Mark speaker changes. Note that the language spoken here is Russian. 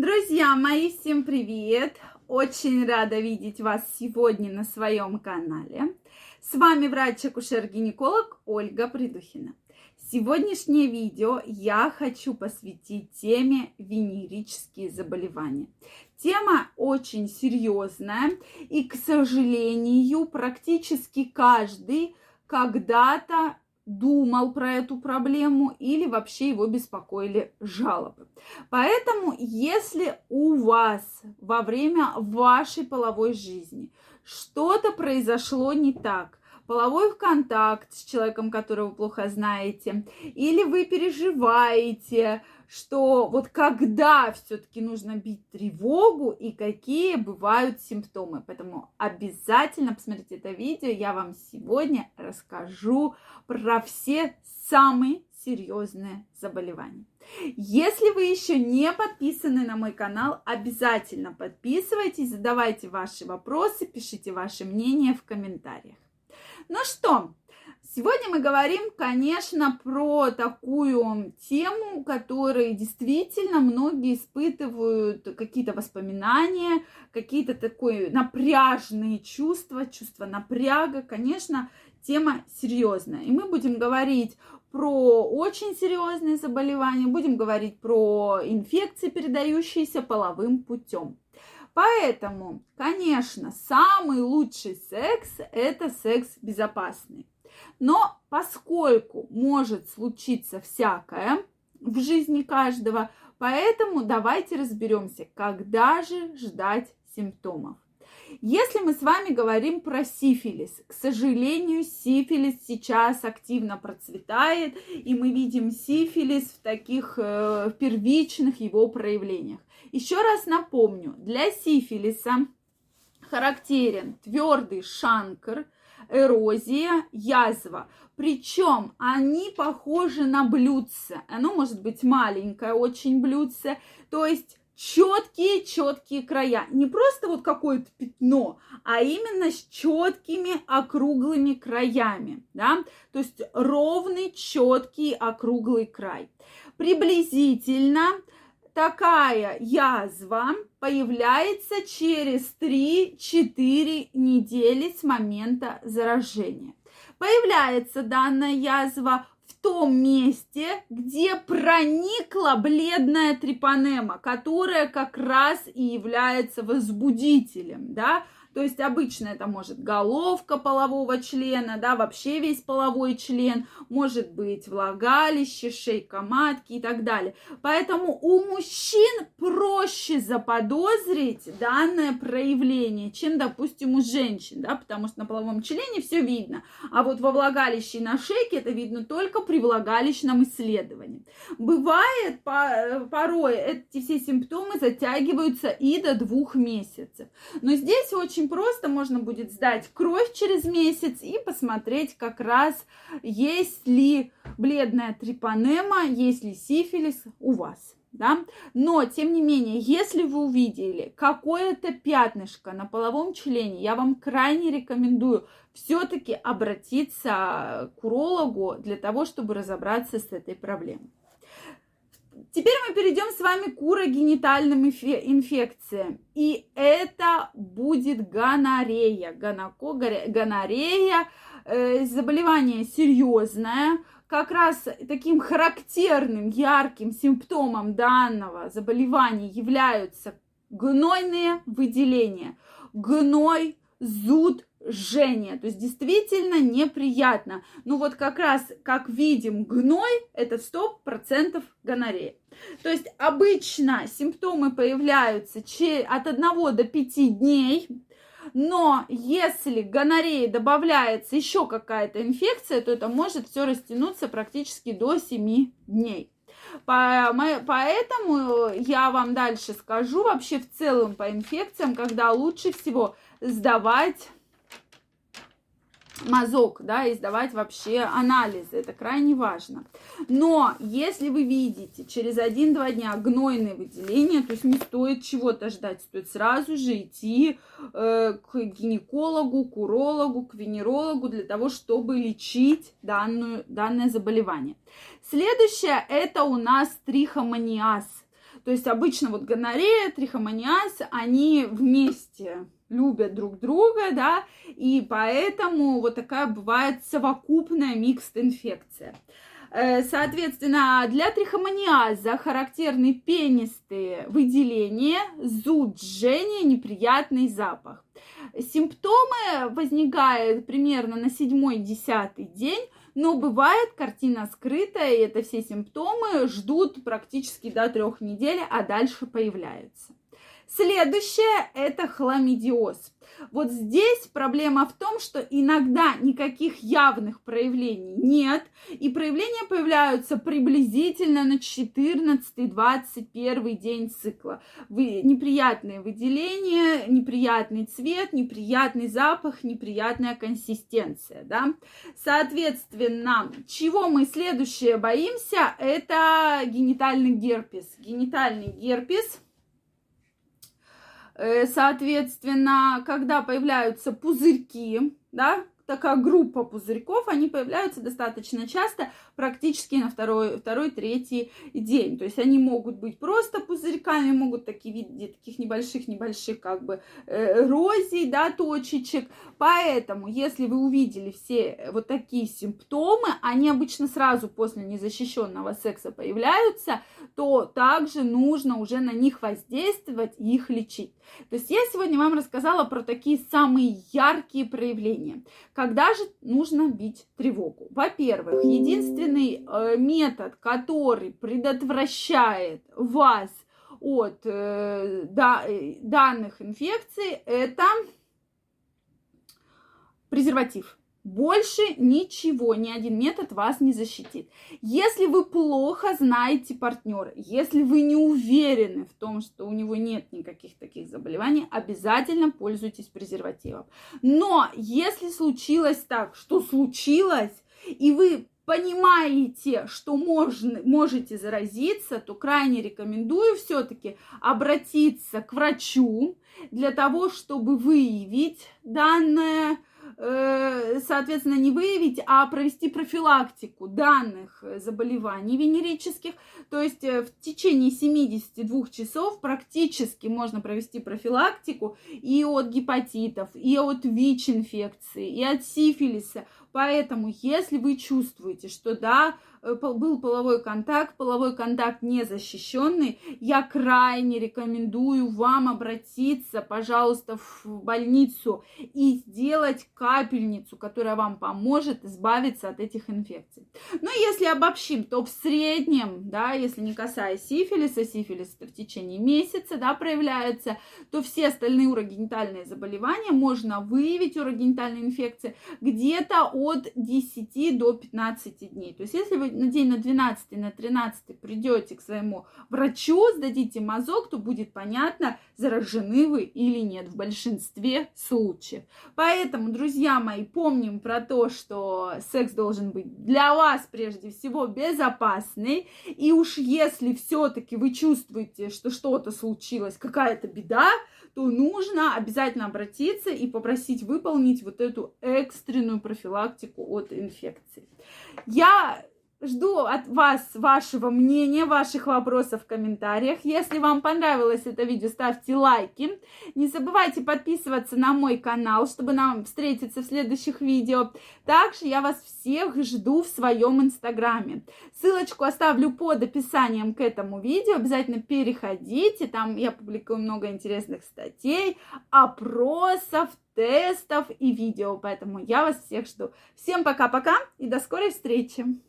Speaker 1: Друзья мои, всем привет! Очень рада видеть вас сегодня на своем канале. С вами врач-акушер-гинеколог Ольга Придухина. Сегодняшнее видео я хочу посвятить теме венерические заболевания. Тема очень серьезная и, к сожалению, практически каждый когда-то думал про эту проблему или вообще его беспокоили жалобы. Поэтому, если у вас во время вашей половой жизни что-то произошло не так, половой контакт с человеком, которого плохо знаете, или вы переживаете, что вот когда все-таки нужно бить тревогу и какие бывают симптомы. Поэтому обязательно посмотрите это видео, я вам сегодня расскажу про все самые серьезные заболевания. Если вы еще не подписаны на мой канал, обязательно подписывайтесь, задавайте ваши вопросы, пишите ваше мнение в комментариях. Ну что, Сегодня мы говорим, конечно, про такую тему, которой действительно многие испытывают какие-то воспоминания, какие-то такое напряжные чувства, чувства напряга. Конечно, тема серьезная. И мы будем говорить про очень серьезные заболевания, будем говорить про инфекции, передающиеся половым путем. Поэтому, конечно, самый лучший секс – это секс безопасный. Но поскольку может случиться всякое в жизни каждого, поэтому давайте разберемся, когда же ждать симптомов. Если мы с вами говорим про сифилис, к сожалению, сифилис сейчас активно процветает, и мы видим сифилис в таких э, первичных его проявлениях. Еще раз напомню, для сифилиса характерен твердый шанкр – эрозия, язва. Причем они похожи на блюдце. Оно может быть маленькое очень блюдце. То есть четкие-четкие края. Не просто вот какое-то пятно, а именно с четкими округлыми краями. Да? То есть ровный, четкий, округлый край. Приблизительно такая язва появляется через 3-4 недели с момента заражения. Появляется данная язва в том месте, где проникла бледная трипанема, которая как раз и является возбудителем, да, то есть обычно это может головка полового члена, да, вообще весь половой член, может быть влагалище, шейка матки и так далее. Поэтому у мужчин проще заподозрить данное проявление, чем, допустим, у женщин, да, потому что на половом члене все видно, а вот во влагалище и на шейке это видно только при влагалищном исследовании. Бывает порой эти все симптомы затягиваются и до двух месяцев. Но здесь очень очень просто, можно будет сдать кровь через месяц и посмотреть как раз, есть ли бледная трипанема, есть ли сифилис у вас. Да? Но, тем не менее, если вы увидели какое-то пятнышко на половом члене, я вам крайне рекомендую все-таки обратиться к урологу для того, чтобы разобраться с этой проблемой. Теперь мы перейдем с вами к урогенитальным инфекциям. И это будет гонорея. Гонорея, э, заболевание серьезное. Как раз таким характерным, ярким симптомом данного заболевания являются гнойные выделения. Гной, зуд, жжение. То есть действительно неприятно. Ну вот как раз, как видим, гной это 100% гонорея. То есть обычно симптомы появляются от 1 до 5 дней. Но если гонореи добавляется еще какая-то инфекция, то это может все растянуться практически до 7 дней. Поэтому я вам дальше скажу вообще в целом по инфекциям, когда лучше всего сдавать мазок, да, и сдавать вообще анализы. Это крайне важно. Но если вы видите через 1-2 дня гнойные выделения, то есть не стоит чего-то ждать, стоит сразу же идти э, к гинекологу, к урологу, к венерологу для того, чтобы лечить данную, данное заболевание. Следующее это у нас трихомониаз. То есть обычно вот гонорея, трихомониаз, они вместе любят друг друга, да, и поэтому вот такая бывает совокупная микст-инфекция. Э, соответственно, для трихомониаза характерны пенистые выделения, зуд, жжение, неприятный запах. Симптомы возникают примерно на седьмой-десятый день, но бывает картина скрытая, и это все симптомы ждут практически до трех недель, а дальше появляются. Следующее – это хламидиоз. Вот здесь проблема в том, что иногда никаких явных проявлений нет, и проявления появляются приблизительно на 14-21 день цикла. Вы, неприятные выделения, неприятный цвет, неприятный запах, неприятная консистенция, да. Соответственно, чего мы следующее боимся, это генитальный герпес. Генитальный герпес – соответственно, когда появляются пузырьки, да, такая группа пузырьков, они появляются достаточно часто, практически на второй, второй, третий день. То есть они могут быть просто пузырьками, могут такие видеть таких небольших-небольших как бы э, да, точечек. Поэтому, если вы увидели все вот такие симптомы, они обычно сразу после незащищенного секса появляются, то также нужно уже на них воздействовать и их лечить. То есть я сегодня вам рассказала про такие самые яркие проявления. Когда же нужно бить тревогу? Во-первых, единственный э, метод, который предотвращает вас от э, да, э, данных инфекций, это презерватив. Больше ничего, ни один метод вас не защитит. Если вы плохо знаете партнера, если вы не уверены в том, что у него нет никаких таких заболеваний, обязательно пользуйтесь презервативом. Но если случилось так, что случилось, и вы понимаете, что можно, можете заразиться, то крайне рекомендую все-таки обратиться к врачу для того, чтобы выявить данное соответственно, не выявить, а провести профилактику данных заболеваний венерических. То есть э, в течение 72 часов практически можно провести профилактику и от гепатитов, и от ВИЧ-инфекции, и от сифилиса. Поэтому, если вы чувствуете, что да, Э, был половой контакт, половой контакт незащищенный, я крайне рекомендую вам обратиться, пожалуйста, в больницу и сделать капельницу, которая вам поможет избавиться от этих инфекций. Но если обобщим, то в среднем, да, если не касаясь сифилиса, сифилис в течение месяца, да, проявляется, то все остальные урогенитальные заболевания можно выявить, урогенитальные инфекции, где-то от 10 до 15 дней. То есть если вы на день на 12, на 13 придете к своему врачу, сдадите мазок, то будет понятно, заражены вы или нет в большинстве случаев. Поэтому, друзья мои, помним про то, что секс должен быть для вас прежде всего безопасный. И уж если все-таки вы чувствуете, что что-то случилось, какая-то беда, то нужно обязательно обратиться и попросить выполнить вот эту экстренную профилактику от инфекции. Я Жду от вас вашего мнения, ваших вопросов в комментариях. Если вам понравилось это видео, ставьте лайки. Не забывайте подписываться на мой канал, чтобы нам встретиться в следующих видео. Также я вас всех жду в своем инстаграме. Ссылочку оставлю под описанием к этому видео. Обязательно переходите. Там я публикую много интересных статей, опросов, тестов и видео. Поэтому я вас всех жду. Всем пока-пока и до скорой встречи!